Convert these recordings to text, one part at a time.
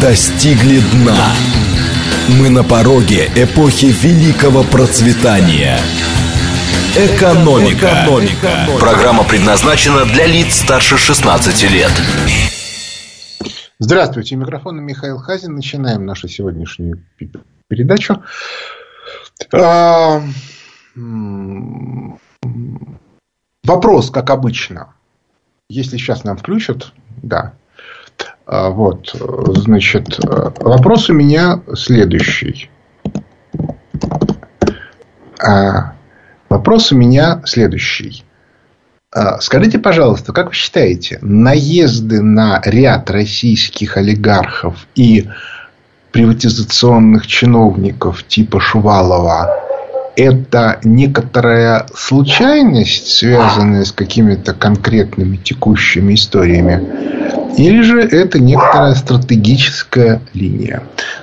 достигли дна. Мы на пороге эпохи великого процветания. Экономика. Экономика. Программа предназначена для лиц старше 16 лет. Здравствуйте, микрофон Михаил Хазин. Начинаем нашу сегодняшнюю передачу. А, вопрос, как обычно. Если сейчас нам включат, да. А, вот, значит, вопрос у меня следующий. А, вопрос у меня следующий. А, скажите, пожалуйста, как вы считаете, наезды на ряд российских олигархов и приватизационных чиновников типа Шувалова это некоторая случайность, связанная с какими-то конкретными текущими историями, или же это некоторая стратегическая линия.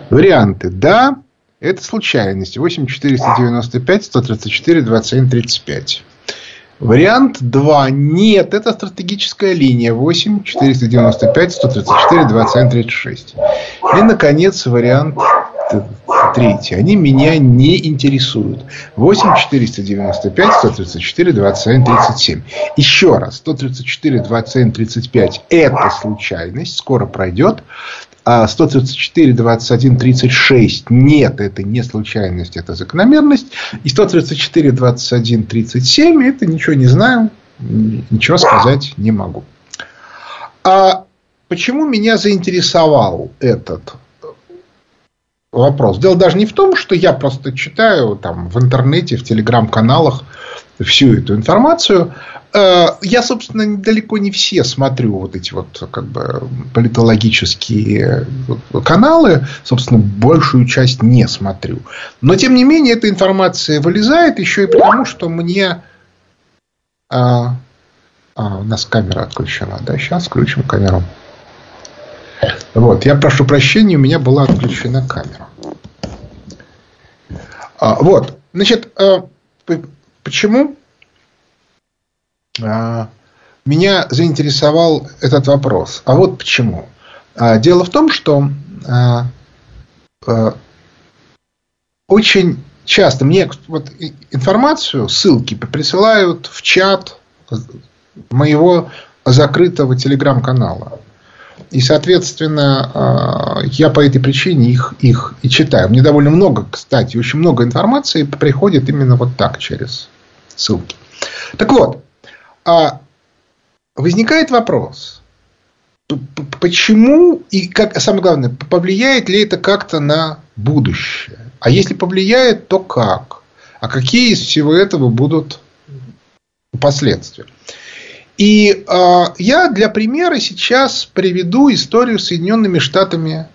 Варианты. Да, это случайность. 8495, 134, 27, 35. Вариант 2. Нет, это стратегическая линия. 8, 495, 134, 27, 36. И, наконец, вариант третий. Они меня не интересуют. 8 495 134 27 37. Еще раз. 134 27 35 это случайность. Скоро пройдет. А 134, 21, 36 нет, это не случайность, это закономерность. И 134, 21, 37 это ничего не знаю, ничего сказать не могу. А почему меня заинтересовал этот вопрос. Дело даже не в том, что я просто читаю там в интернете, в телеграм-каналах всю эту информацию. Э, я, собственно, далеко не все смотрю вот эти вот как бы политологические каналы. Собственно, большую часть не смотрю. Но, тем не менее, эта информация вылезает еще и потому, что мне... А, а, у нас камера отключена. Да, сейчас включим камеру. Вот, я прошу прощения, у меня была отключена камера. А, вот, значит, а, почему а, меня заинтересовал этот вопрос? А вот почему. А, дело в том, что а, а, очень часто мне вот информацию, ссылки присылают в чат моего закрытого телеграм-канала. И, соответственно, а, я по этой причине их, их и читаю. Мне довольно много, кстати, очень много информации приходит именно вот так, через ссылки. Так вот, а, возникает вопрос, почему и как, самое главное, повлияет ли это как-то на будущее? А если повлияет, то как? А какие из всего этого будут последствия? И э, я для примера сейчас приведу историю Соединенными Штатами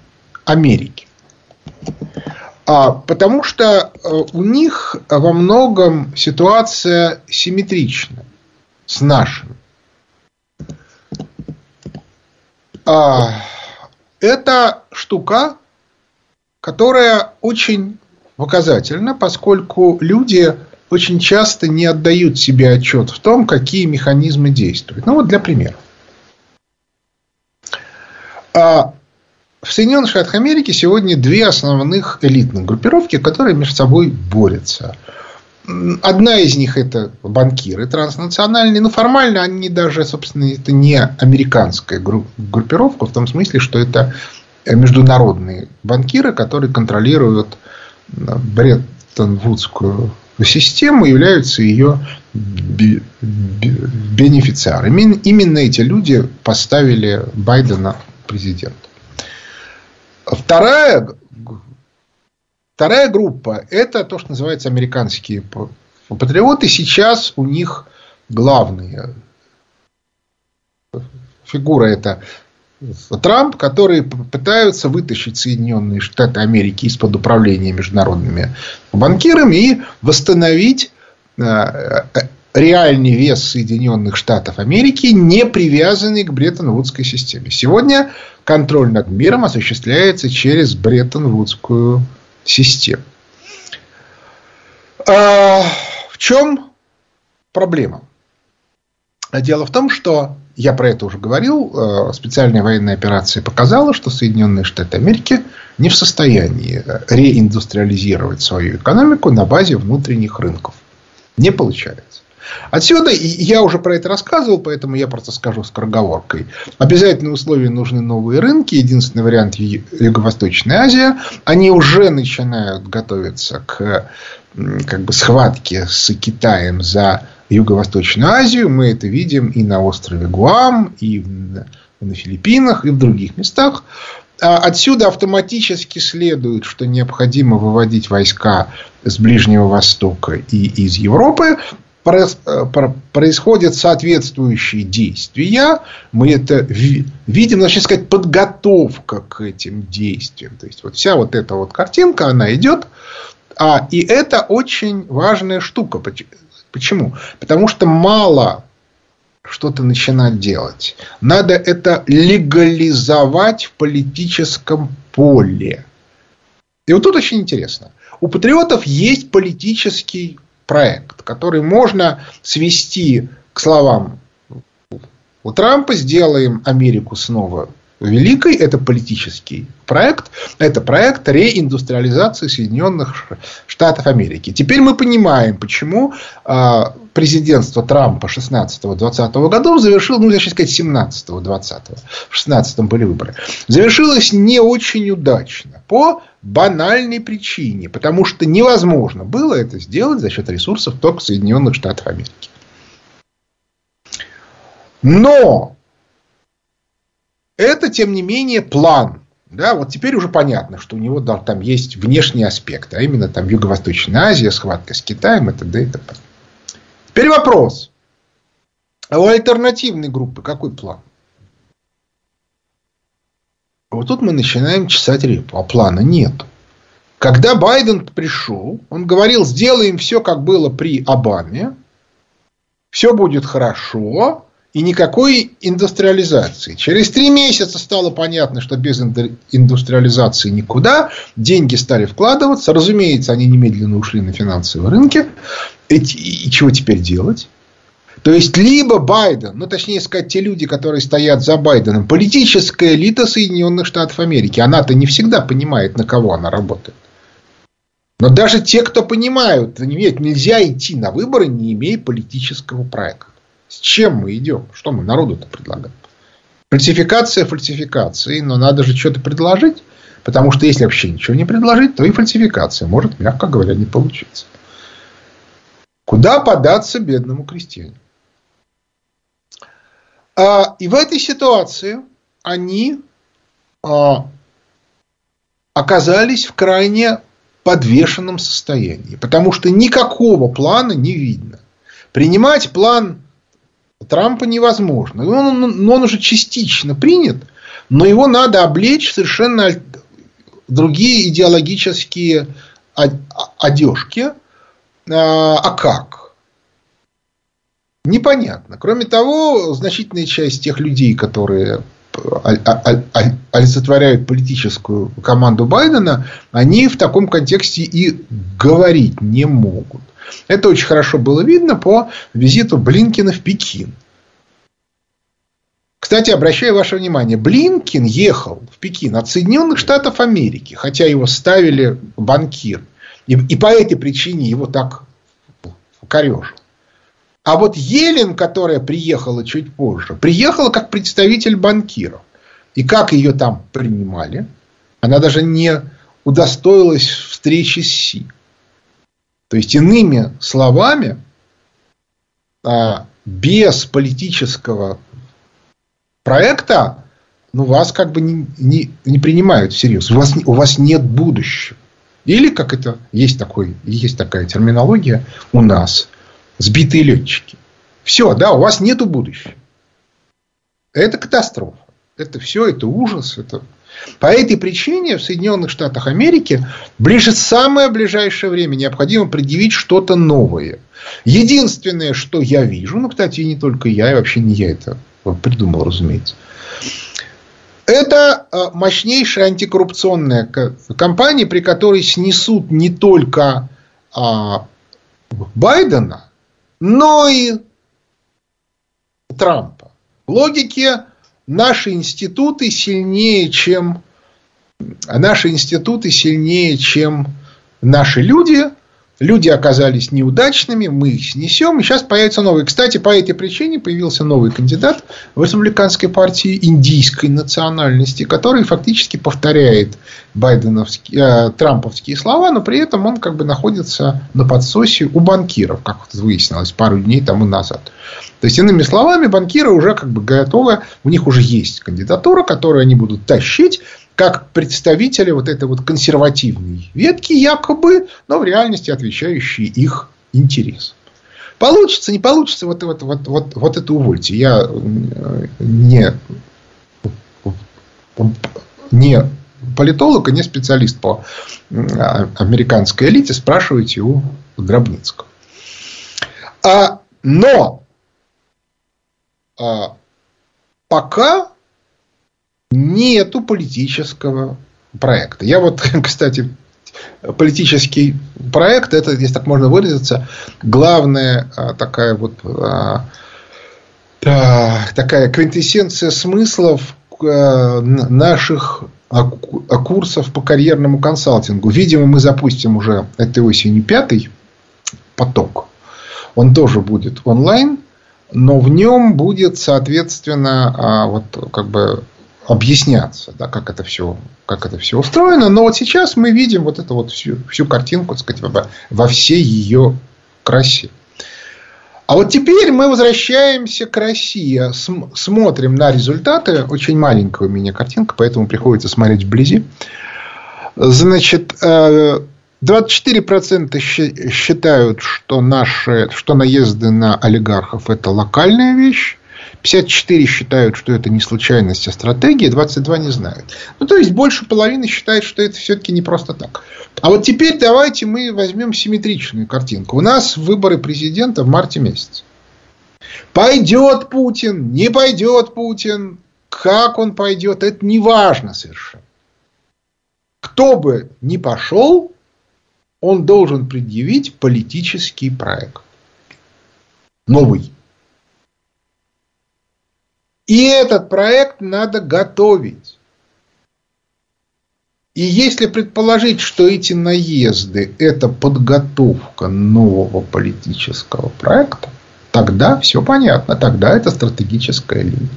Америки. А, потому что э, у них во многом ситуация симметрична с нашим. А, это штука, которая очень показательна, поскольку люди очень часто не отдают себе отчет в том, какие механизмы действуют. Ну вот для примера. А в Соединенных Штатах Америки сегодня две основных элитных группировки, которые между собой борются. Одна из них это банкиры транснациональные, но формально они даже, собственно, это не американская группировка, в том смысле, что это международные банкиры, которые контролируют Бреттон-Вудскую систему являются ее бенефициарами. Именно эти люди поставили Байдена президентом. Вторая, вторая группа – это то, что называется американские патриоты. Сейчас у них главные фигура – это Трамп, которые пытаются вытащить Соединенные Штаты Америки из-под управления международными банкирами и восстановить э, э, реальный вес Соединенных Штатов Америки, не привязанный к Бреттон-Вудской системе. Сегодня контроль над миром осуществляется через Бреттон-Вудскую систему. А в чем проблема? Дело в том, что я про это уже говорил, э, специальная военная операция показала, что Соединенные Штаты Америки не в состоянии реиндустриализировать свою экономику на базе внутренних рынков. Не получается. Отсюда, я уже про это рассказывал, поэтому я просто скажу скороговоркой. Обязательные условия нужны новые рынки. Единственный вариант Юго-Восточная Азия. Они уже начинают готовиться к как бы, схватке с Китаем за Юго-Восточную Азию. Мы это видим и на острове Гуам, и на Филиппинах, и в других местах. А отсюда автоматически следует, что необходимо выводить войска с Ближнего Востока и из Европы. Э, происходят соответствующие действия, мы это видим, начнем сказать, подготовка к этим действиям. То есть, вот вся вот эта вот картинка, она идет, а, и это очень важная штука. Почему? Потому что мало что-то начинать делать. Надо это легализовать в политическом поле. И вот тут очень интересно. У патриотов есть политический проект, который можно свести к словам у Трампа «Сделаем Америку снова великой». Это политический проект. Это проект реиндустриализации Соединенных Штатов Америки. Теперь мы понимаем, почему а, президентство Трампа 16-20 годов завершилось, ну, точнее сказать, 17-20. В 16 были выборы. Завершилось не очень удачно. По банальной причине. Потому что невозможно было это сделать за счет ресурсов только Соединенных Штатов Америки. Но это, тем не менее, план. Да, вот теперь уже понятно, что у него да, там есть внешний аспект, а именно там Юго-Восточная Азия, схватка с Китаем и т.д. и т.п. Теперь вопрос. А у альтернативной группы какой план? Вот тут мы начинаем чесать репу, а плана нет. Когда Байден пришел, он говорил, сделаем все, как было при Обаме, все будет хорошо, и никакой индустриализации. Через три месяца стало понятно, что без индустриализации никуда. Деньги стали вкладываться. Разумеется, они немедленно ушли на финансовые рынки. И чего теперь делать? То есть, либо Байден, ну, точнее сказать, те люди, которые стоят за Байденом, политическая элита Соединенных Штатов Америки, она-то не всегда понимает, на кого она работает. Но даже те, кто понимают, нельзя идти на выборы, не имея политического проекта. С чем мы идем? Что мы народу-то предлагаем? Фальсификация фальсификации, но надо же что-то предложить. Потому что если вообще ничего не предложить, то и фальсификация может, мягко говоря, не получиться. Куда податься бедному крестьянину? А, и в этой ситуации они а, оказались в крайне подвешенном состоянии, потому что никакого плана не видно. Принимать план Трампа невозможно. Он, он, он уже частично принят, но его надо облечь совершенно другие идеологические одежки. А, а как? Непонятно. Кроме того, значительная часть тех людей, которые олицетворяют политическую команду Байдена, они в таком контексте и говорить не могут. Это очень хорошо было видно по визиту Блинкина в Пекин. Кстати, обращаю ваше внимание, Блинкин ехал в Пекин от Соединенных Штатов Америки, хотя его ставили банкир. И, и по этой причине его так корежил. А вот Елен, которая приехала чуть позже, приехала как представитель банкиров. И как ее там принимали? Она даже не удостоилась встречи с Си. То есть, иными словами, а, без политического проекта ну, вас как бы не, не, не принимают всерьез. У вас, у вас нет будущего. Или, как это есть, такой, есть такая терминология у нас, сбитые летчики. Все, да, у вас нету будущего. Это катастрофа. Это все, это ужас. Это... По этой причине в Соединенных Штатах Америки ближе самое ближайшее время необходимо предъявить что-то новое. Единственное, что я вижу, ну, кстати, и не только я, и вообще не я это придумал, разумеется, это а, мощнейшая антикоррупционная кампания, при которой снесут не только а, Байдена, но и Трампа. логике наши институты сильнее, чем наши институты сильнее, чем наши люди, Люди оказались неудачными, мы их снесем, и сейчас появится новый. Кстати, по этой причине появился новый кандидат в республиканской партии индийской национальности, который фактически повторяет байденовские, э, трамповские слова, но при этом он как бы находится на подсосе у банкиров, как выяснилось пару дней тому назад. То есть, иными словами, банкиры уже как бы готовы, у них уже есть кандидатура, которую они будут тащить, как представители вот этой вот консервативной ветки якобы, но в реальности отвечающие их интересам. Получится, не получится, вот, вот, вот, вот, вот это увольте. Я э, не, не политолог и не специалист по американской элите, спрашивайте у Дробницкого. А, но а, пока нету политического проекта. Я вот, кстати, политический проект, это, если так можно выразиться, главная а, такая вот а, такая квинтэссенция смыслов а, наших курсов по карьерному консалтингу. Видимо, мы запустим уже этой осенью пятый поток. Он тоже будет онлайн, но в нем будет, соответственно, вот как бы объясняться, да, как это все, как это все устроено. Но вот сейчас мы видим вот эту вот всю, всю картинку, так сказать, во, всей ее красе. А вот теперь мы возвращаемся к России, смотрим на результаты. Очень маленькая у меня картинка, поэтому приходится смотреть вблизи. Значит, 24% э, считают, что, наши, что наезды на олигархов – это локальная вещь. 54 считают, что это не случайность, а стратегия, 22 не знают. Ну, то есть, больше половины считают, что это все-таки не просто так. А вот теперь давайте мы возьмем симметричную картинку. У нас выборы президента в марте месяце. Пойдет Путин, не пойдет Путин, как он пойдет, это не важно совершенно. Кто бы ни пошел, он должен предъявить политический проект. Новый. И этот проект надо готовить. И если предположить, что эти наезды – это подготовка нового политического проекта, тогда все понятно, тогда это стратегическая линия.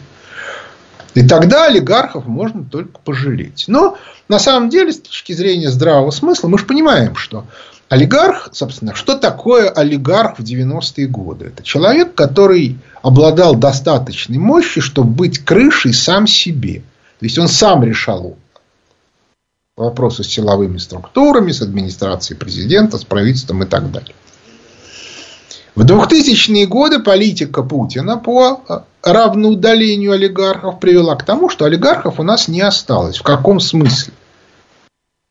И тогда олигархов можно только пожалеть. Но на самом деле, с точки зрения здравого смысла, мы же понимаем, что Олигарх, собственно, что такое олигарх в 90-е годы? Это человек, который обладал достаточной мощью, чтобы быть крышей сам себе. То есть он сам решал вопросы с силовыми структурами, с администрацией президента, с правительством и так далее. В 2000-е годы политика Путина по равноудалению олигархов привела к тому, что олигархов у нас не осталось. В каком смысле?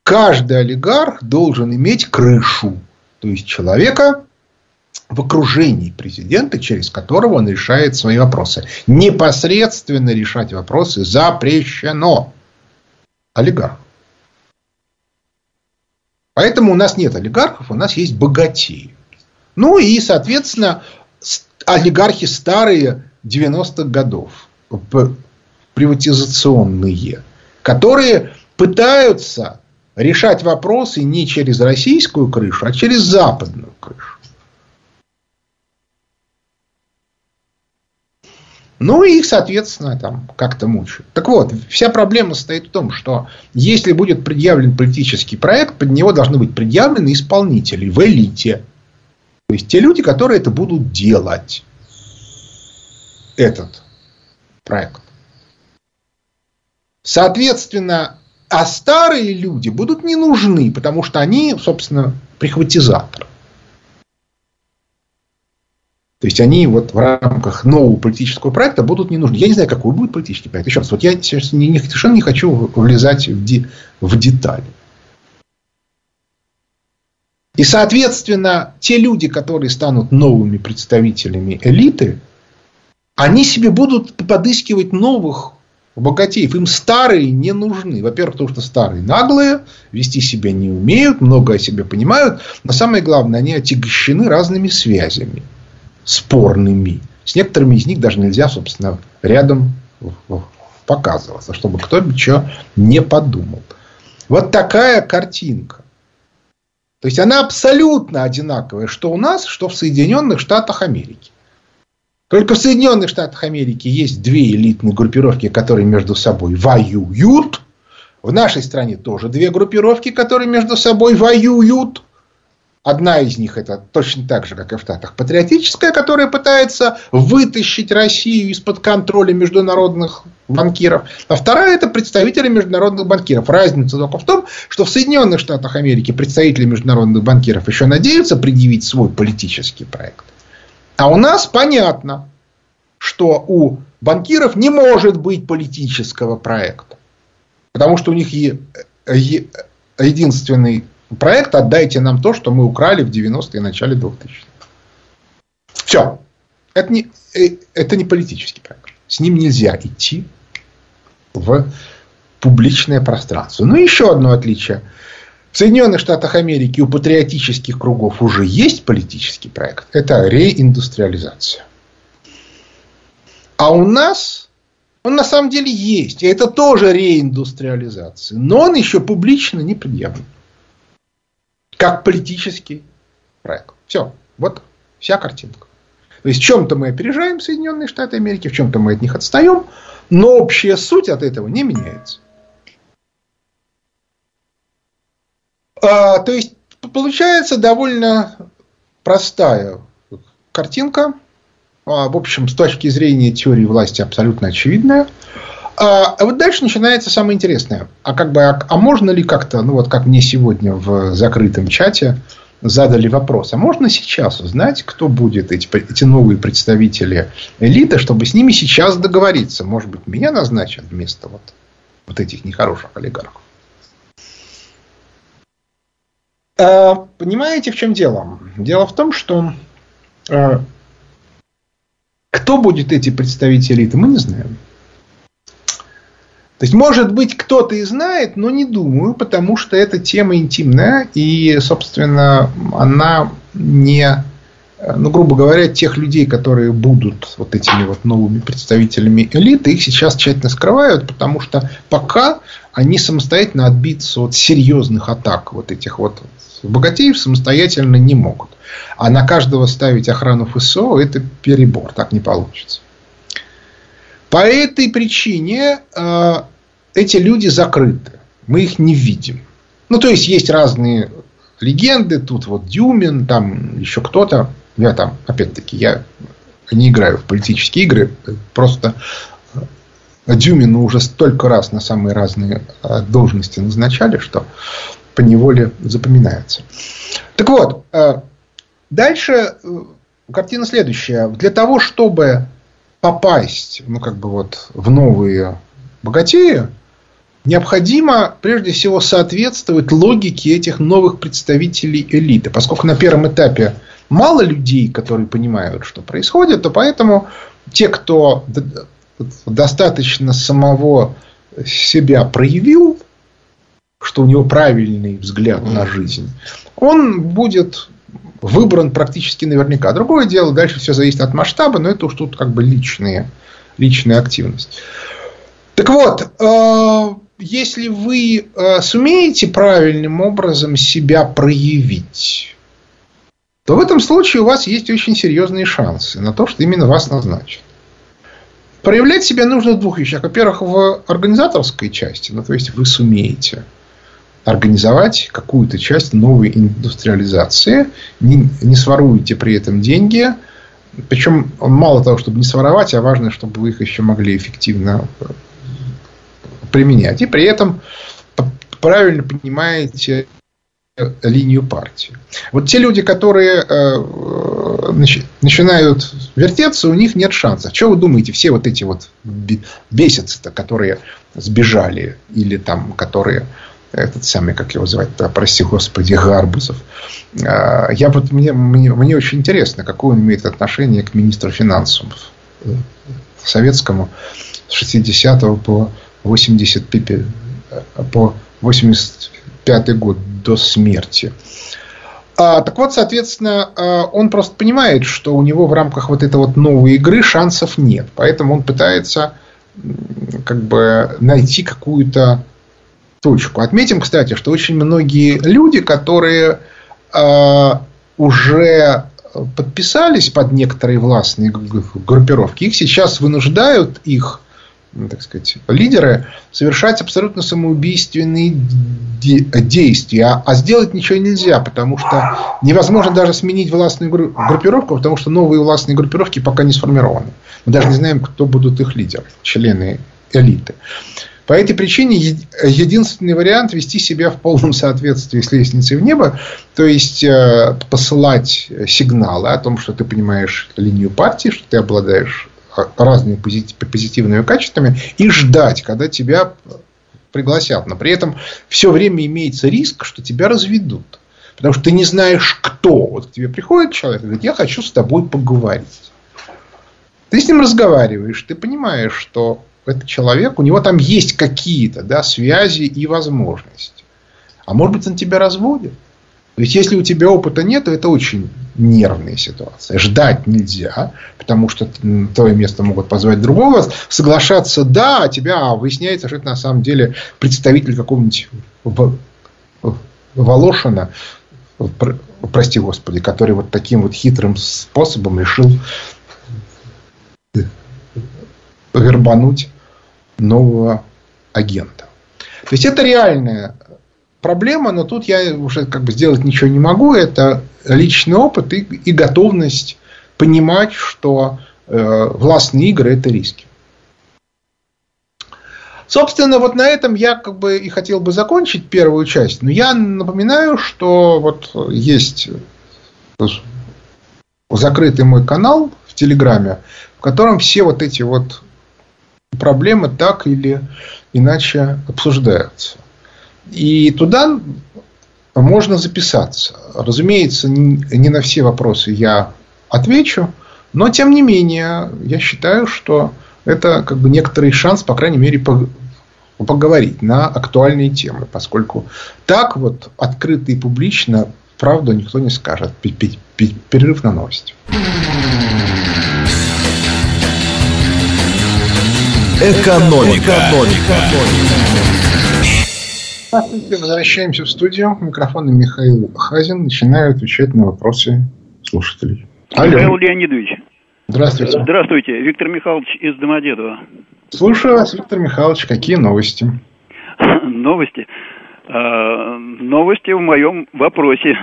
Каждый олигарх должен иметь крышу. То есть человека в окружении президента, через которого он решает свои вопросы. Непосредственно решать вопросы запрещено. Олигарх. Поэтому у нас нет олигархов, у нас есть богатеи. Ну и, соответственно, олигархи старые 90-х годов, приватизационные, которые пытаются решать вопросы не через российскую крышу, а через западную крышу. Ну и их, соответственно, там как-то мучают. Так вот, вся проблема состоит в том, что если будет предъявлен политический проект, под него должны быть предъявлены исполнители в элите. То есть те люди, которые это будут делать. Этот проект. Соответственно, а старые люди будут не нужны, потому что они, собственно, прихватизаторы. То есть они вот в рамках нового политического проекта будут не нужны. Я не знаю, какой будет политический проект. Еще раз, вот я сейчас не, не, совершенно не хочу влезать в, де, в детали. И, соответственно, те люди, которые станут новыми представителями элиты, они себе будут подыскивать новых богатеев. Им старые не нужны. Во-первых, потому что старые наглые, вести себя не умеют, много о себе понимают. Но самое главное, они отягощены разными связями спорными. С некоторыми из них даже нельзя, собственно, рядом показываться, чтобы кто-нибудь что не подумал. Вот такая картинка. То есть она абсолютно одинаковая, что у нас, что в Соединенных Штатах Америки. Только в Соединенных Штатах Америки есть две элитные группировки, которые между собой воюют. В нашей стране тоже две группировки, которые между собой воюют. Одна из них это точно так же, как и в Штатах, патриотическая, которая пытается вытащить Россию из-под контроля международных банкиров. А вторая это представители международных банкиров. Разница только в том, что в Соединенных Штатах Америки представители международных банкиров еще надеются предъявить свой политический проект. А у нас понятно, что у банкиров не может быть политического проекта. Потому что у них единственный проект «Отдайте нам то, что мы украли в 90-е и начале 2000-х». Все. Это не, э, это не политический проект. С ним нельзя идти в публичное пространство. Но еще одно отличие. В Соединенных Штатах Америки у патриотических кругов уже есть политический проект. Это реиндустриализация. А у нас он на самом деле есть. И это тоже реиндустриализация. Но он еще публично не предъявлен как политический проект. Все. Вот вся картинка. То есть в чем-то мы опережаем Соединенные Штаты Америки, в чем-то мы от них отстаем, но общая суть от этого не меняется. А, то есть получается довольно простая картинка. А, в общем, с точки зрения теории власти абсолютно очевидная. А, вот дальше начинается самое интересное. А как бы, а, а можно ли как-то, ну вот как мне сегодня в закрытом чате задали вопрос, а можно сейчас узнать, кто будет эти, эти новые представители элиты, чтобы с ними сейчас договориться? Может быть, меня назначат вместо вот, вот этих нехороших олигархов? А, понимаете, в чем дело? Дело в том, что а, кто будет эти представители элиты, мы не знаем. То есть, может быть, кто-то и знает, но не думаю, потому что эта тема интимная, и, собственно, она не, ну, грубо говоря, тех людей, которые будут вот этими вот новыми представителями элиты, их сейчас тщательно скрывают, потому что пока они самостоятельно отбиться от серьезных атак вот этих вот богатеев самостоятельно не могут. А на каждого ставить охрану ФСО – это перебор, так не получится. По этой причине э, эти люди закрыты. Мы их не видим. Ну, то есть, есть разные легенды. Тут вот Дюмин, там еще кто-то. Я там, опять-таки, я не играю в политические игры. Просто Дюмину уже столько раз на самые разные э, должности назначали, что по неволе запоминается. Так вот, э, дальше картина следующая. Для того, чтобы попасть, ну, как бы вот в новые богатеи, необходимо прежде всего соответствовать логике этих новых представителей элиты. Поскольку на первом этапе мало людей, которые понимают, что происходит, то поэтому те, кто достаточно самого себя проявил, что у него правильный взгляд на жизнь, он будет выбран практически наверняка. Другое дело, дальше все зависит от масштаба, но это уж тут как бы личные, личная активность. Так вот, э, если вы э, сумеете правильным образом себя проявить, то в этом случае у вас есть очень серьезные шансы на то, что именно вас назначат. Проявлять себя нужно в двух вещах. Во-первых, в организаторской части, ну, то есть вы сумеете организовать какую-то часть новой индустриализации, не, не своруете при этом деньги, причем мало того, чтобы не своровать, а важно, чтобы вы их еще могли эффективно применять. И при этом правильно понимаете линию партии. Вот те люди, которые э, начинают вертеться, у них нет шанса. Что вы думаете, все вот эти вот бесятся-то, которые сбежали, или там, которые этот самый, как его звать, да, прости господи, Гарбузов. Э, я вот, мне, мне, мне очень интересно, какое он имеет отношение к министру финансов э, советскому с 60 по 85, по 85 год до смерти. А, так вот, соответственно, а, он просто понимает, что у него в рамках вот этой вот новой игры шансов нет. Поэтому он пытается как бы найти какую-то точку. Отметим, кстати, что очень многие люди, которые э, уже подписались под некоторые властные группировки, их сейчас вынуждают их так сказать, лидеры совершать абсолютно самоубийственные действия. А сделать ничего нельзя, потому что невозможно даже сменить властную группировку, потому что новые властные группировки пока не сформированы. Мы даже не знаем, кто будут их лидеры, члены элиты. По этой причине единственный вариант вести себя в полном соответствии с лестницей в небо, то есть э, посылать сигналы о том, что ты понимаешь линию партии, что ты обладаешь разными позитивными качествами и ждать, когда тебя пригласят. Но при этом все время имеется риск, что тебя разведут. Потому что ты не знаешь, кто. Вот к тебе приходит человек и говорит, я хочу с тобой поговорить. Ты с ним разговариваешь, ты понимаешь, что этот человек, у него там есть какие-то да, связи и возможности. А может быть, он тебя разводит. Ведь если у тебя опыта нет, то это очень нервная ситуация. Ждать нельзя, потому что твое место могут позвать другого. Соглашаться да, а тебя выясняется, что это на самом деле представитель какого-нибудь Волошина, прости господи, который вот таким вот хитрым способом решил вербануть нового агента. То есть это реальная проблема, но тут я уже как бы сделать ничего не могу. Это личный опыт и, и готовность понимать, что э, властные игры это риски. Собственно, вот на этом я как бы и хотел бы закончить первую часть. Но я напоминаю, что вот есть закрытый мой канал в Телеграме, в котором все вот эти вот проблемы так или иначе обсуждаются. И туда можно записаться. Разумеется, не на все вопросы я отвечу, но тем не менее, я считаю, что это как бы некоторый шанс, по крайней мере, поговорить на актуальные темы, поскольку так вот открыто и публично правду никто не скажет. Перерыв на новости. Экономика. Экономика. Здравствуйте, возвращаемся в студию. Микрофон Михаил Хазин. Начинаю отвечать на вопросы слушателей. Алло. Михаил Леонидович. Здравствуйте. Здравствуйте. Виктор Михайлович из Домодедова. Слушаю вас, Виктор Михайлович. Какие новости? Новости? А, новости в моем вопросе.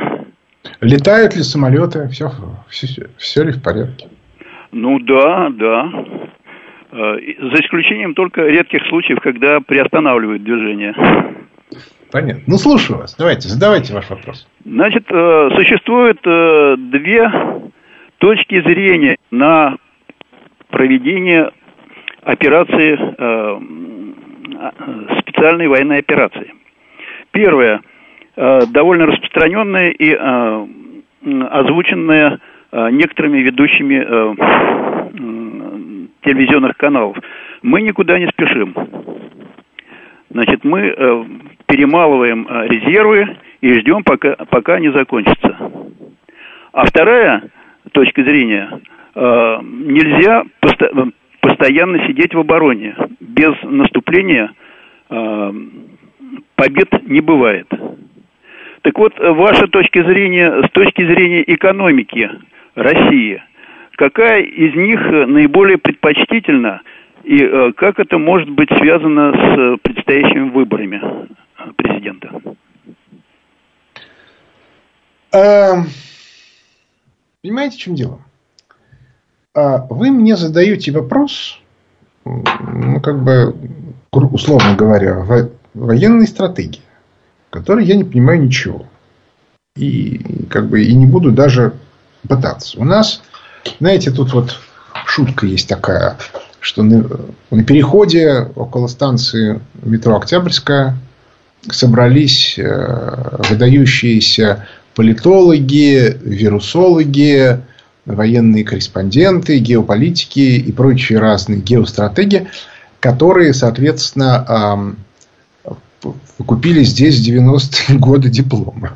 Летают ли самолеты? Все, все, все ли в порядке? Ну да, да. А, за исключением только редких случаев, когда приостанавливают движение. Понятно. Ну, слушаю вас. Давайте, задавайте ваш вопрос. Значит, э, существует э, две точки зрения на проведение операции, э, специальной военной операции. Первое, довольно распространенная и озвученная некоторыми ведущими телевизионных каналов. Мы никуда не спешим. Значит, мы э, перемалываем э, резервы и ждем, пока, пока они закончатся. А вторая точка зрения, э, нельзя посто- постоянно сидеть в обороне. Без наступления побед не бывает. Так вот, ваша точка зрения, с точки зрения экономики России, какая из них наиболее предпочтительна – и э, как это может быть связано с э, предстоящими выборами э, президента? Эм, понимаете, в чем дело? А, вы мне задаете вопрос, ну, как бы, условно говоря, военной стратегии, которой я не понимаю ничего. И, как бы, и не буду даже пытаться. У нас, знаете, тут вот шутка есть такая что на, на переходе около станции метро Октябрьская собрались э, выдающиеся политологи, вирусологи, военные корреспонденты, геополитики и прочие разные геостратеги, которые, соответственно, купили здесь в 90-е годы дипломы.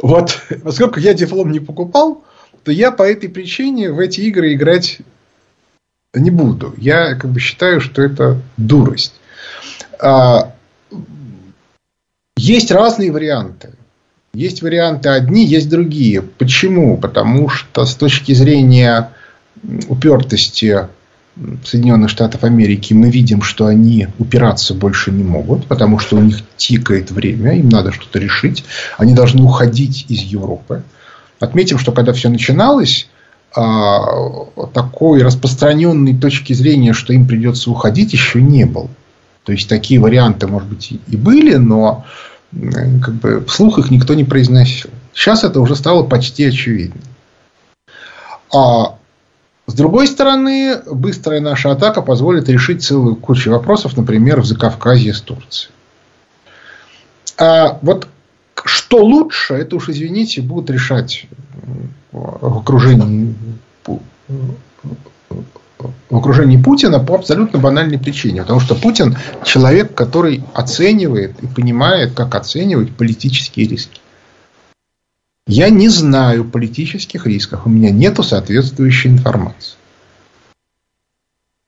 Вот, поскольку я диплом не покупал, то я по этой причине в эти игры играть не буду. Я как бы считаю, что это дурость. А, есть разные варианты. Есть варианты одни, есть другие. Почему? Потому что с точки зрения упертости Соединенных Штатов Америки мы видим, что они упираться больше не могут, потому что у них тикает время, им надо что-то решить. Они должны уходить из Европы. Отметим, что когда все начиналось, такой распространенной точки зрения, что им придется уходить, еще не было. То есть такие варианты, может быть, и были, но как бы вслух их никто не произносил. Сейчас это уже стало почти очевидно. А с другой стороны, быстрая наша атака позволит решить целую кучу вопросов, например, в Закавказье с Турцией. А вот что лучше, это уж, извините, будут решать в окружении, в окружении Путина по абсолютно банальной причине. Потому что Путин человек, который оценивает и понимает, как оценивать политические риски. Я не знаю политических рисков, у меня нет соответствующей информации.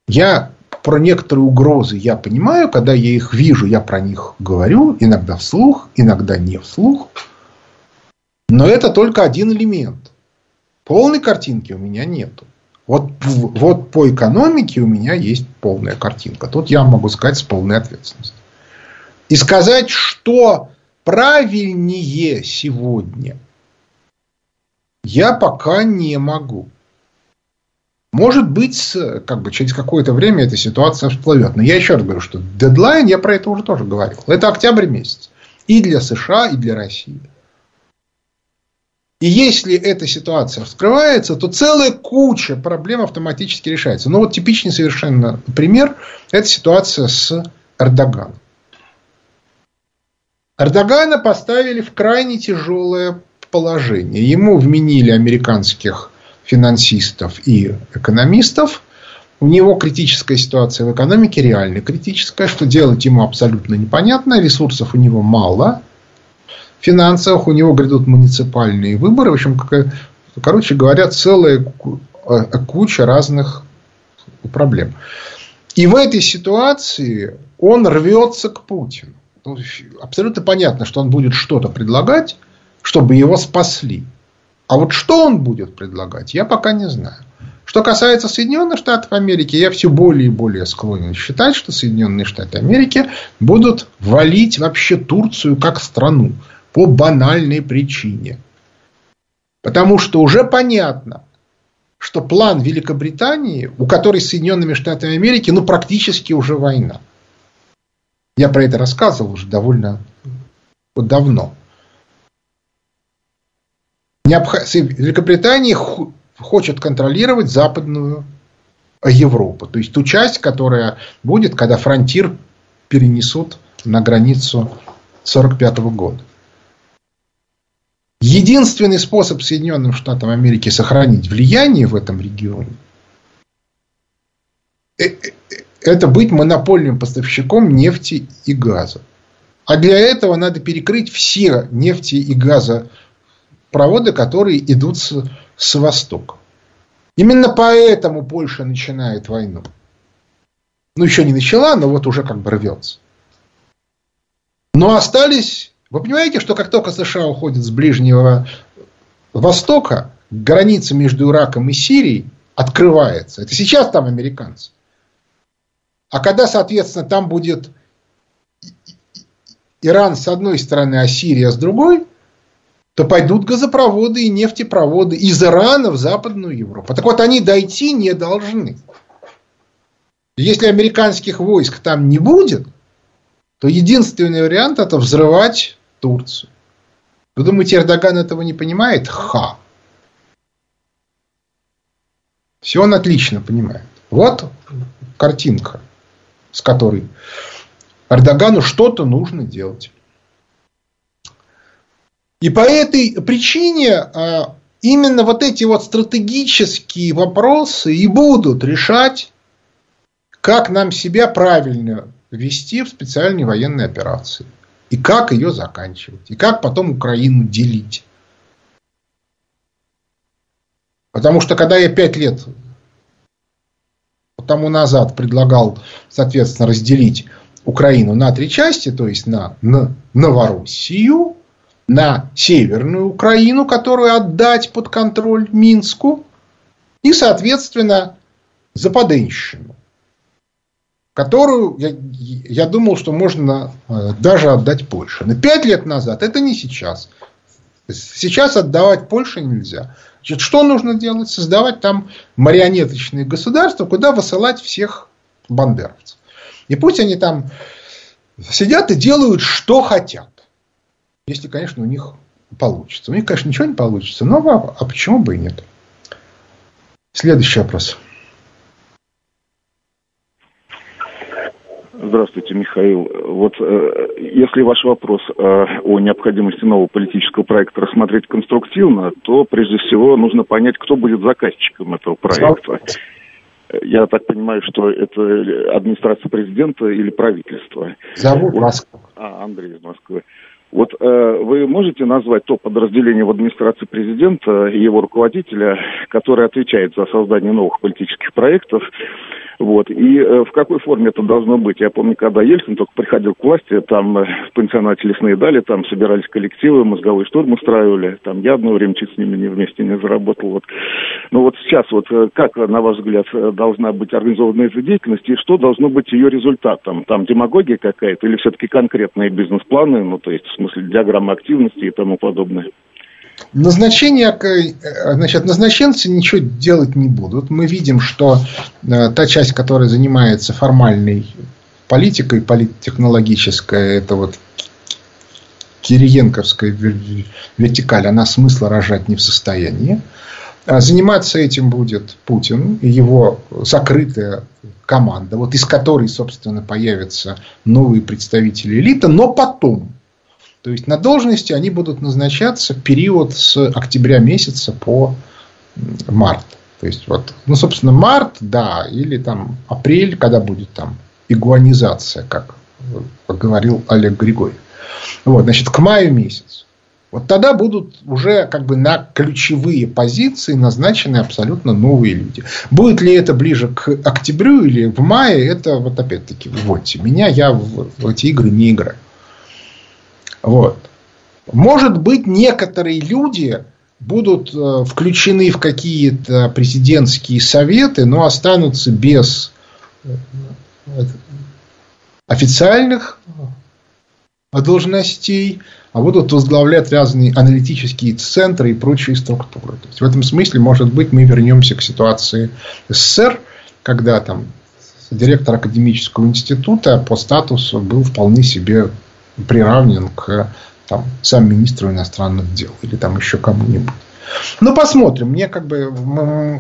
Я про некоторые угрозы я понимаю, когда я их вижу, я про них говорю, иногда вслух, иногда не вслух. Но это только один элемент. Полной картинки у меня нету. Вот, вот по экономике у меня есть полная картинка. Тут я могу сказать с полной ответственностью. И сказать, что правильнее сегодня – я пока не могу. Может быть, как бы через какое-то время эта ситуация всплывет. Но я еще раз говорю, что дедлайн, я про это уже тоже говорил. Это октябрь месяц. И для США, и для России. И если эта ситуация вскрывается, то целая куча проблем автоматически решается. Ну вот типичный совершенно пример – это ситуация с Эрдоганом. Эрдогана поставили в крайне тяжелое положение. Ему вменили американских финансистов и экономистов. У него критическая ситуация в экономике, реально критическая. Что делать ему абсолютно непонятно. Ресурсов у него мало. Финансовых у него грядут муниципальные выборы. В общем, короче говоря, целая э, куча разных проблем. И в этой ситуации он рвется к Путину. Ну, абсолютно понятно, что он будет что-то предлагать, чтобы его спасли. А вот что он будет предлагать, я пока не знаю. Что касается Соединенных Штатов Америки, я все более и более склонен считать, что Соединенные Штаты Америки будут валить вообще Турцию как страну по банальной причине. Потому что уже понятно, что план Великобритании, у которой с Соединенными Штатами Америки, ну, практически уже война. Я про это рассказывал уже довольно давно. Великобритания хочет контролировать западную Европу. То есть ту часть, которая будет, когда фронтир перенесут на границу 1945 года. Единственный способ Соединенным Штатам Америки сохранить влияние в этом регионе э, э, это быть монопольным поставщиком нефти и газа. А для этого надо перекрыть все нефти и газа проводы, которые идут с, с востока. Именно поэтому Польша начинает войну. Ну, еще не начала, но вот уже как бы рвется. Но остались... Вы понимаете, что как только США уходит с Ближнего Востока, граница между Ираком и Сирией открывается. Это сейчас там американцы. А когда, соответственно, там будет Иран с одной стороны, а Сирия с другой, то пойдут газопроводы и нефтепроводы из Ирана в Западную Европу. Так вот, они дойти не должны. Если американских войск там не будет, то единственный вариант это взрывать Турцию. Вы думаете, Эрдоган этого не понимает? Ха. Все он отлично понимает. Вот картинка, с которой Эрдогану что-то нужно делать. И по этой причине а, именно вот эти вот стратегические вопросы и будут решать, как нам себя правильно вести в специальной военной операции и как ее заканчивать, и как потом Украину делить. Потому что когда я пять лет тому назад предлагал, соответственно, разделить Украину на три части, то есть на, на Новороссию, на Северную Украину, которую отдать под контроль Минску, и, соответственно, Западенщину которую я, я думал, что можно э, даже отдать Польше. Но пять лет назад это не сейчас. Сейчас отдавать Польше нельзя. Значит, что нужно делать? Создавать там марионеточные государства, куда высылать всех бандеровцев. И пусть они там сидят и делают, что хотят. Если, конечно, у них получится. У них, конечно, ничего не получится, но а, а почему бы и нет? Следующий вопрос. Здравствуйте, Михаил. Вот э, если ваш вопрос э, о необходимости нового политического проекта рассмотреть конструктивно, то прежде всего нужно понять, кто будет заказчиком этого проекта. Я так понимаю, что это администрация президента или правительство. Зовут. Москва. А, Андрей из Москвы. Вот э, вы можете назвать то подразделение в администрации президента и его руководителя, которое отвечает за создание новых политических проектов, вот. И э, в какой форме это должно быть? Я помню, когда Ельцин только приходил к власти, там э, в пансионате лесные дали, там собирались коллективы, мозговой штурм устраивали. Там я одно время чуть с ними не вместе не заработал. Вот. Но вот сейчас вот э, как, на ваш взгляд, э, должна быть организована эта деятельность и что должно быть ее результатом? Там демагогия какая-то или все-таки конкретные бизнес-планы, ну то есть смысле диаграммы активности и тому подобное? Назначение, э, значит, назначенцы ничего делать не будут. Мы видим, что э, та часть, которая занимается формальной политикой, политтехнологической, это вот Кириенковская вертикаль, она смысла рожать не в состоянии. А заниматься этим будет Путин и его закрытая команда, вот из которой, собственно, появятся новые представители элиты, но потом, то есть на должности они будут назначаться период с октября месяца по март. То есть вот, ну, собственно, март, да, или там апрель, когда будет там игуанизация, как говорил Олег Григорьев. Вот, значит, к маю месяц. Вот тогда будут уже как бы на ключевые позиции назначены абсолютно новые люди. Будет ли это ближе к октябрю или в мае, это вот опять-таки, вот меня, я в, в эти игры не играю. Вот. Может быть, некоторые люди будут э, включены в какие-то президентские советы, но останутся без э, официальных должностей, а будут возглавлять разные аналитические центры и прочие структуры. То есть, в этом смысле, может быть, мы вернемся к ситуации СССР, когда там директор академического института по статусу был вполне себе приравнен к там, сам министру иностранных дел или там еще кому-нибудь. Ну, посмотрим. Мне как бы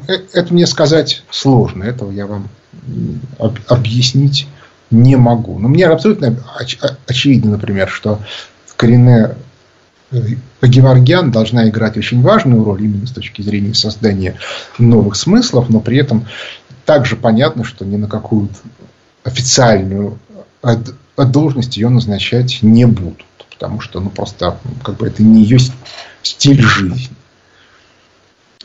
э, это мне сказать сложно. Этого я вам объяснить не могу. Но мне абсолютно оч очевидно, например, что Корене э, Геворгян должна играть очень важную роль именно с точки зрения создания новых смыслов, но при этом также понятно, что ни на какую официальную должность ее назначать не будут. Потому что ну, просто как бы это не ее стиль жизни.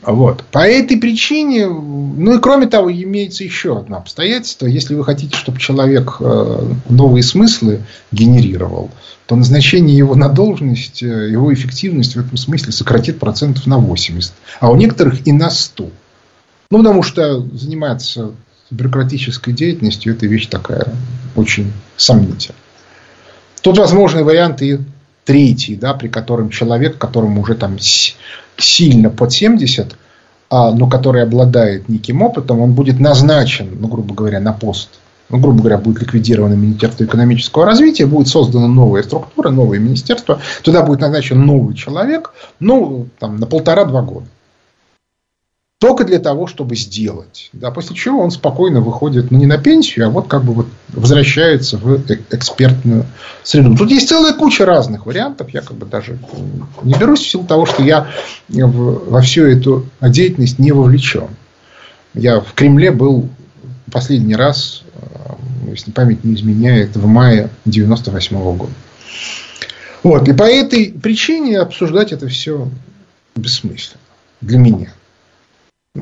Вот. По этой причине, ну и кроме того, имеется еще одно обстоятельство. Если вы хотите, чтобы человек э, новые смыслы генерировал, то назначение его на должность, э, его эффективность в этом смысле сократит процентов на 80, а у некоторых и на 100. Ну, потому что заниматься бюрократической деятельностью, это вещь такая очень сомнительная. Тут возможны варианты третий, да, при котором человек, которому уже там сильно под 70, а, но который обладает неким опытом, он будет назначен, ну, грубо говоря, на пост. Ну, грубо говоря, будет ликвидировано Министерство экономического развития, будет создана новая структура, новое министерство, туда будет назначен новый человек, ну, там, на полтора-два года. Только для того, чтобы сделать. Да, после чего он спокойно выходит, ну, не на пенсию, а вот как бы вот возвращается в э, экспертную среду. Тут есть целая куча разных вариантов. Я как бы даже не берусь в силу того, что я во всю эту деятельность не вовлечен. Я в Кремле был последний раз, э, если память не изменяет, в мае 98 -го года. Вот. И по этой причине обсуждать это все бессмысленно для меня.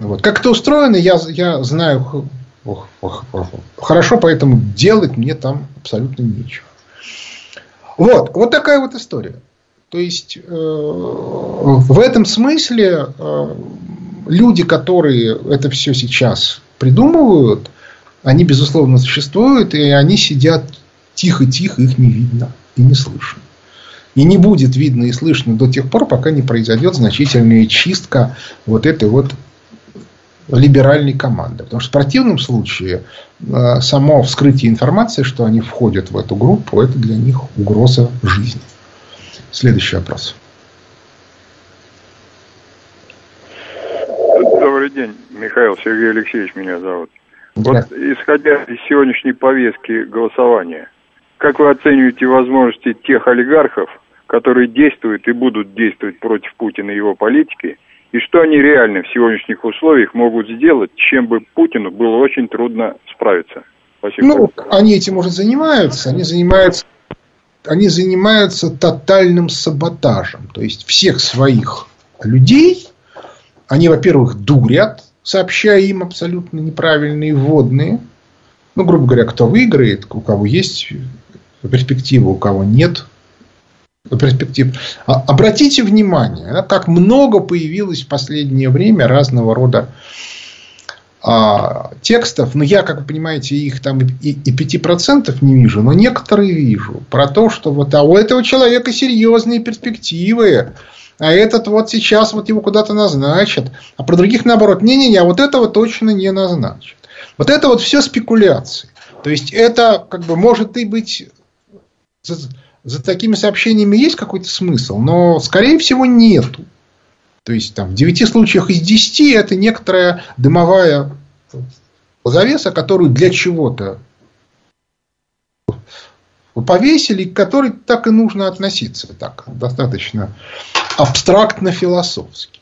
Вот. Как это устроено, я, я знаю хорошо, поэтому делать мне там абсолютно нечего. Вот, вот такая вот история. То есть, э, в этом смысле э, люди, которые это все сейчас придумывают, они, безусловно, существуют, и они сидят тихо-тихо, их не видно и не слышно. И не будет видно и слышно до тех пор, пока не произойдет значительная чистка вот этой вот либеральной команды. Потому что в противном случае э, само вскрытие информации, что они входят в эту группу, это для них угроза жизни. Следующий вопрос. Добрый день, Михаил Сергей Алексеевич меня зовут. Вот исходя из сегодняшней повестки голосования, как вы оцениваете возможности тех олигархов, которые действуют и будут действовать против Путина и его политики, и что они реально в сегодняшних условиях могут сделать, чем бы Путину было очень трудно справиться? Спасибо. Ну, они этим уже занимаются. Они занимаются, они занимаются тотальным саботажем. То есть, всех своих людей они, во-первых, дурят, сообщая им абсолютно неправильные вводные. Ну, грубо говоря, кто выиграет, у кого есть перспектива, у кого нет перспектив. А, обратите внимание, как много появилось в последнее время разного рода а, текстов, но я, как вы понимаете, их там и, и 5% не вижу, но некоторые вижу. Про то, что вот а у этого человека серьезные перспективы, а этот вот сейчас вот его куда-то назначат, а про других наоборот, не-не-не, а вот этого точно не назначат. Вот это вот все спекуляции. То есть это как бы может и быть за такими сообщениями есть какой-то смысл, но, скорее всего, нету. То есть, там, в 9 случаях из 10 это некоторая дымовая завеса, которую для чего-то повесили, к которой так и нужно относиться. Так, достаточно абстрактно-философски.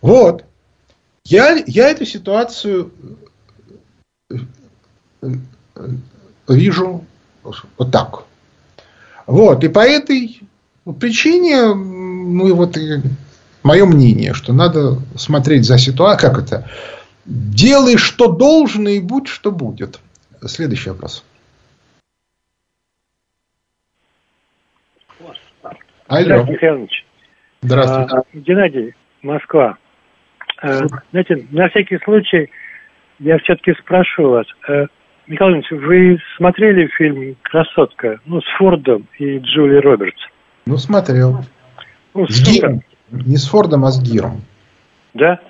Вот. Я, я эту ситуацию вижу вот так. Вот, и по этой причине, ну и вот и мое мнение, что надо смотреть за ситуацией, как это, делай, что должно, и будь, что будет. Следующий вопрос. Алло. Здравствуйте, Михайлович. Здравствуйте. А, Геннадий, Москва. А, знаете, на всякий случай я все-таки спрошу вас. А, Михаил Ильич, вы смотрели фильм «Красотка» ну, с Фордом и Джули Робертс? Ну, смотрел. Ну, с Гиром. Не с Фордом, а с Гиром. Да?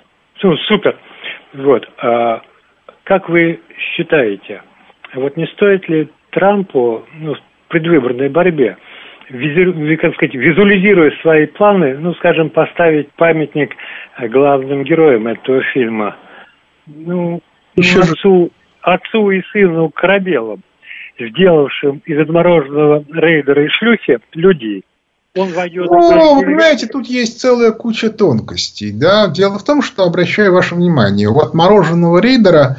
Ну, супер. Вот. А, как вы считаете, вот не стоит ли Трампу ну, в предвыборной борьбе, как сказать, визуализируя свои планы, ну, скажем, поставить памятник главным героям этого фильма, ну, Еще отцу, отцу и сыну Корабелам, сделавшим из отмороженного рейдера и шлюхи людей. Он войдет... Ну, вы понимаете, тут есть целая куча тонкостей. Да? Дело в том, что, обращаю ваше внимание, у отмороженного рейдера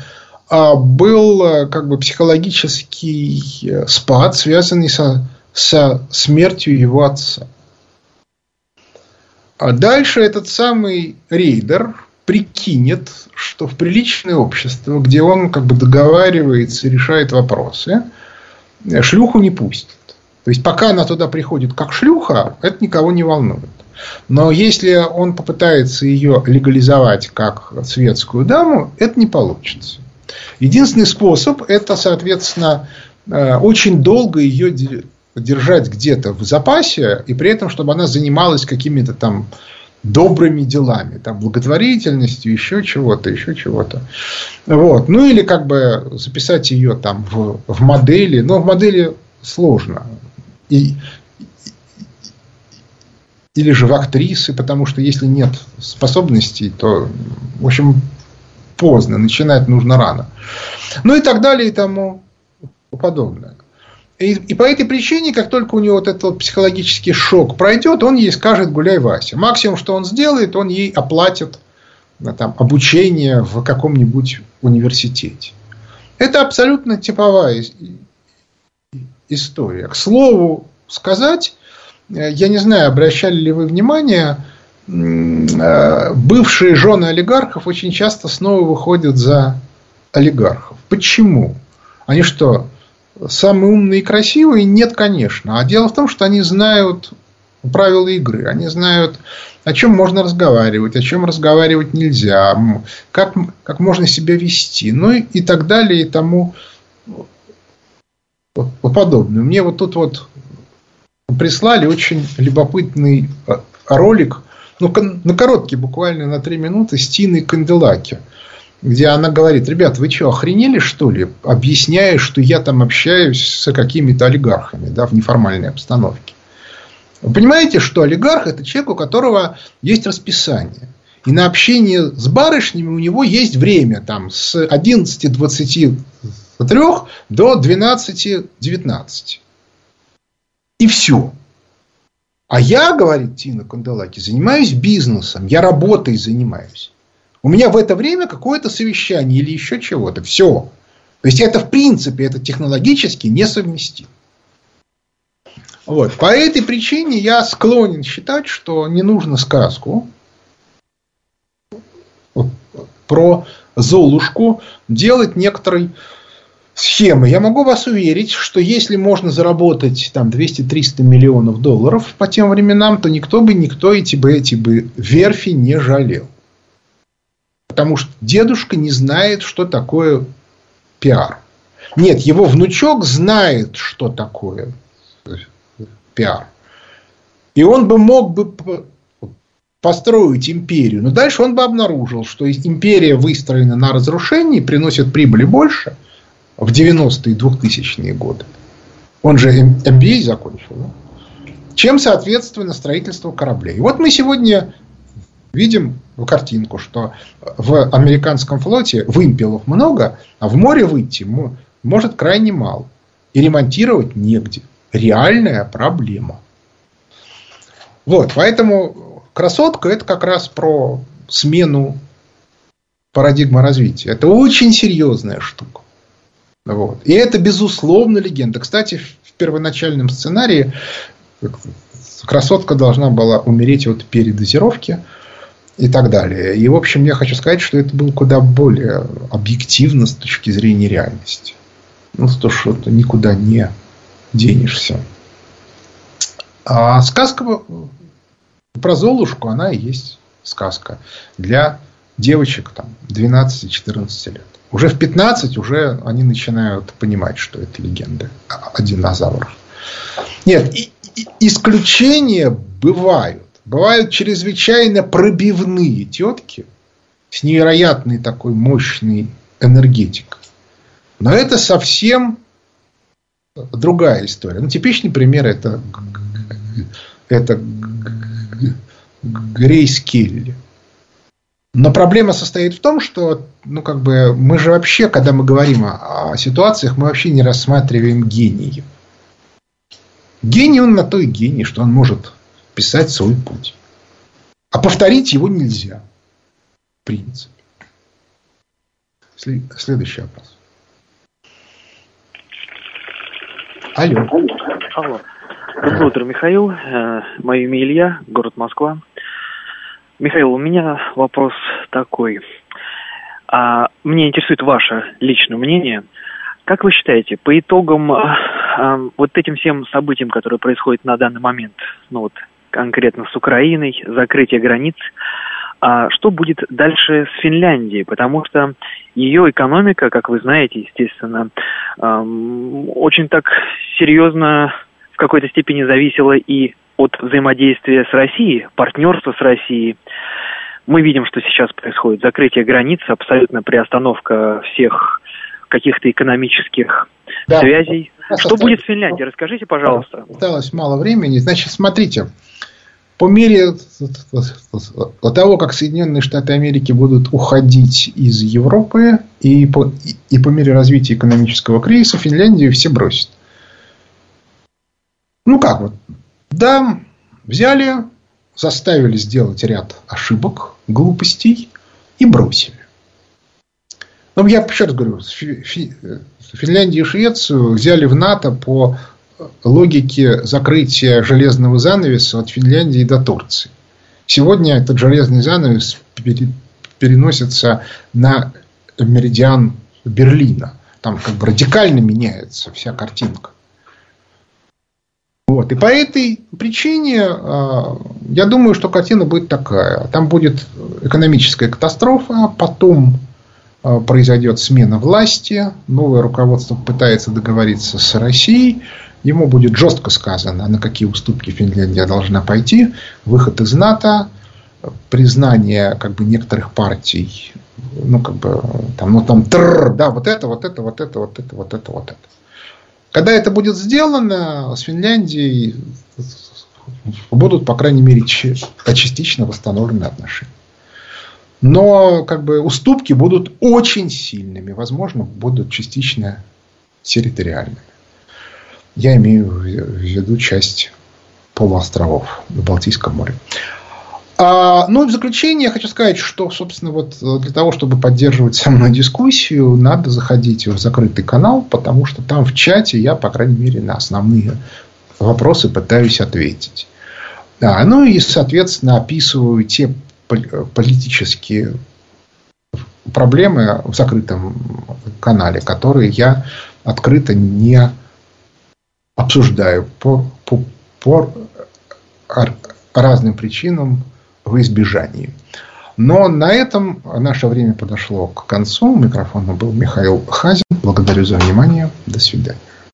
а, был а, как бы психологический э, спад, связанный со, со смертью его отца. А дальше этот самый рейдер прикинет, что в приличное общество, где он как бы договаривается решает вопросы, шлюху не пустит. То есть, пока она туда приходит как шлюха, это никого не волнует. Но если он попытается ее легализовать как светскую даму, это не получится. Единственный способ – это, соответственно, э, очень долго ее держать где-то в запасе, и при этом, чтобы она занималась какими-то там добрыми делами, там, благотворительностью, еще чего-то, еще чего-то. Вот. Ну, или как бы записать ее там в, в модели. Но в модели сложно. И, или же в актрисы, потому что если нет способностей, то, в общем, поздно, начинать нужно рано. Ну и так далее и тому подобное. И, и по этой причине, как только у него вот этот вот психологический шок пройдет, он ей скажет «гуляй, Вася». Максимум, что он сделает, он ей оплатит э, там, обучение в каком-нибудь университете. Это абсолютно типовая история. К слову сказать, э, я не знаю, обращали ли вы внимание, э, бывшие жены олигархов очень часто снова выходят за олигархов. Почему? Они что, самые умные и красивые? Нет, конечно. А дело в том, что они знают правила игры. Они знают, о чем можно разговаривать, о чем разговаривать нельзя, как, как можно себя вести, ну и, и так далее, и тому подобное. Мне вот тут вот прислали очень любопытный а, ролик, ну, на короткий, буквально на три минуты, с Тиной Канделаки, где она говорит, ребят, вы что, охренели, что ли, объясняя, что я там общаюсь с какими-то олигархами, да, в неформальной обстановке. Вы понимаете, что олигарх – это человек, у которого есть расписание. И на общение с барышнями у него есть время там, с 11.23 до 12.19. И все. А я, говорит Тина Канделаки, занимаюсь бизнесом, я работой занимаюсь. У меня в это время какое-то совещание или еще чего-то. Все. То есть это в принципе это технологически несовместимо. Вот. По этой причине я склонен считать, что не нужно сказку про Золушку делать некоторой схемы. Я могу вас уверить, что если можно заработать там 200-300 миллионов долларов по тем временам, то никто бы, никто эти бы, эти бы верфи не жалел. Потому что дедушка не знает, что такое пиар. Нет, его внучок знает, что такое пиар. И он бы мог бы построить империю. Но дальше он бы обнаружил, что империя выстроена на разрушении, приносит прибыли больше в 90-е и 2000-е годы. Он же MBA закончил. Да? Чем, соответственно, строительство кораблей. Вот мы сегодня видим картинку, что в американском флоте вымпелов много, а в море выйти может крайне мало. И ремонтировать негде реальная проблема. Вот, поэтому красотка это как раз про смену парадигмы развития. Это очень серьезная штука. Вот. И это, безусловно, легенда. Кстати, в первоначальном сценарии красотка должна была умереть от передозировки и так далее. И, в общем, я хочу сказать, что это было куда более объективно с точки зрения реальности. Ну, то, что это никуда не денешься. А сказка про Золушку, она и есть сказка для девочек там 12-14 лет. Уже в 15 уже они начинают понимать, что это легенда о динозаврах. Нет, исключения бывают. Бывают чрезвычайно пробивные тетки с невероятной такой мощной энергетикой. Но это совсем другая история. Ну, типичный пример это, это Грейс Келли. Но проблема состоит в том, что ну, как бы, мы же вообще, когда мы говорим о, о ситуациях, мы вообще не рассматриваем гениев. Гений он на то и гений, что он может писать свой путь. А повторить его нельзя. В принципе. Следующий вопрос. Алло. Алло. Доброе утро, Михаил. Э, мое имя Илья, город Москва. Михаил, у меня вопрос такой. А, мне интересует ваше личное мнение. Как вы считаете, по итогам а, вот этим всем событиям, которые происходят на данный момент, ну вот конкретно с Украиной, закрытие границ, а что будет дальше с Финляндией? Потому что ее экономика, как вы знаете, естественно, очень так серьезно в какой-то степени зависела и от взаимодействия с Россией, партнерства с Россией. Мы видим, что сейчас происходит закрытие границ, абсолютно приостановка всех каких-то экономических да. связей. Что будет с Финляндией? Расскажите, пожалуйста. Осталось мало времени. Значит, смотрите, по мере того, как Соединенные Штаты Америки будут уходить из Европы, и по, и по мере развития экономического кризиса Финляндию все бросят. Ну как вот? Да, взяли, заставили сделать ряд ошибок, глупостей и бросили. Но я еще раз говорю, Финляндию и Швецию взяли в НАТО по логике закрытия железного занавеса от Финляндии до Турции. Сегодня этот железный занавес переносится на меридиан Берлина. Там как бы радикально меняется вся картинка. Вот. И по этой причине а, я думаю, что картина будет такая. Там будет экономическая катастрофа, потом а, произойдет смена власти, новое руководство пытается договориться с Россией, ему будет жестко сказано, на какие уступки Финляндия должна пойти, выход из НАТО, признание как бы некоторых партий, ну как бы там, ну там, тррр, да, вот это, вот это, вот это, вот это, вот это, вот это. Когда это будет сделано, с Финляндией будут, по крайней мере, частично восстановлены отношения. Но как бы уступки будут очень сильными, возможно, будут частично территориальными. Я имею в виду часть полуостровов в Балтийском море. А, ну в заключение я хочу сказать, что, собственно, вот э, для того, чтобы поддерживать со мной дискуссию, надо заходить в закрытый канал, потому что там в чате я, по крайней мере, на основные вопросы пытаюсь ответить. А, ну и, соответственно, описываю те политические проблемы в закрытом канале, которые я открыто не обсуждаю по, по, по разным причинам в избежании. Но на этом наше время подошло к концу. У микрофона был Михаил Хазин. Благодарю за внимание. До свидания.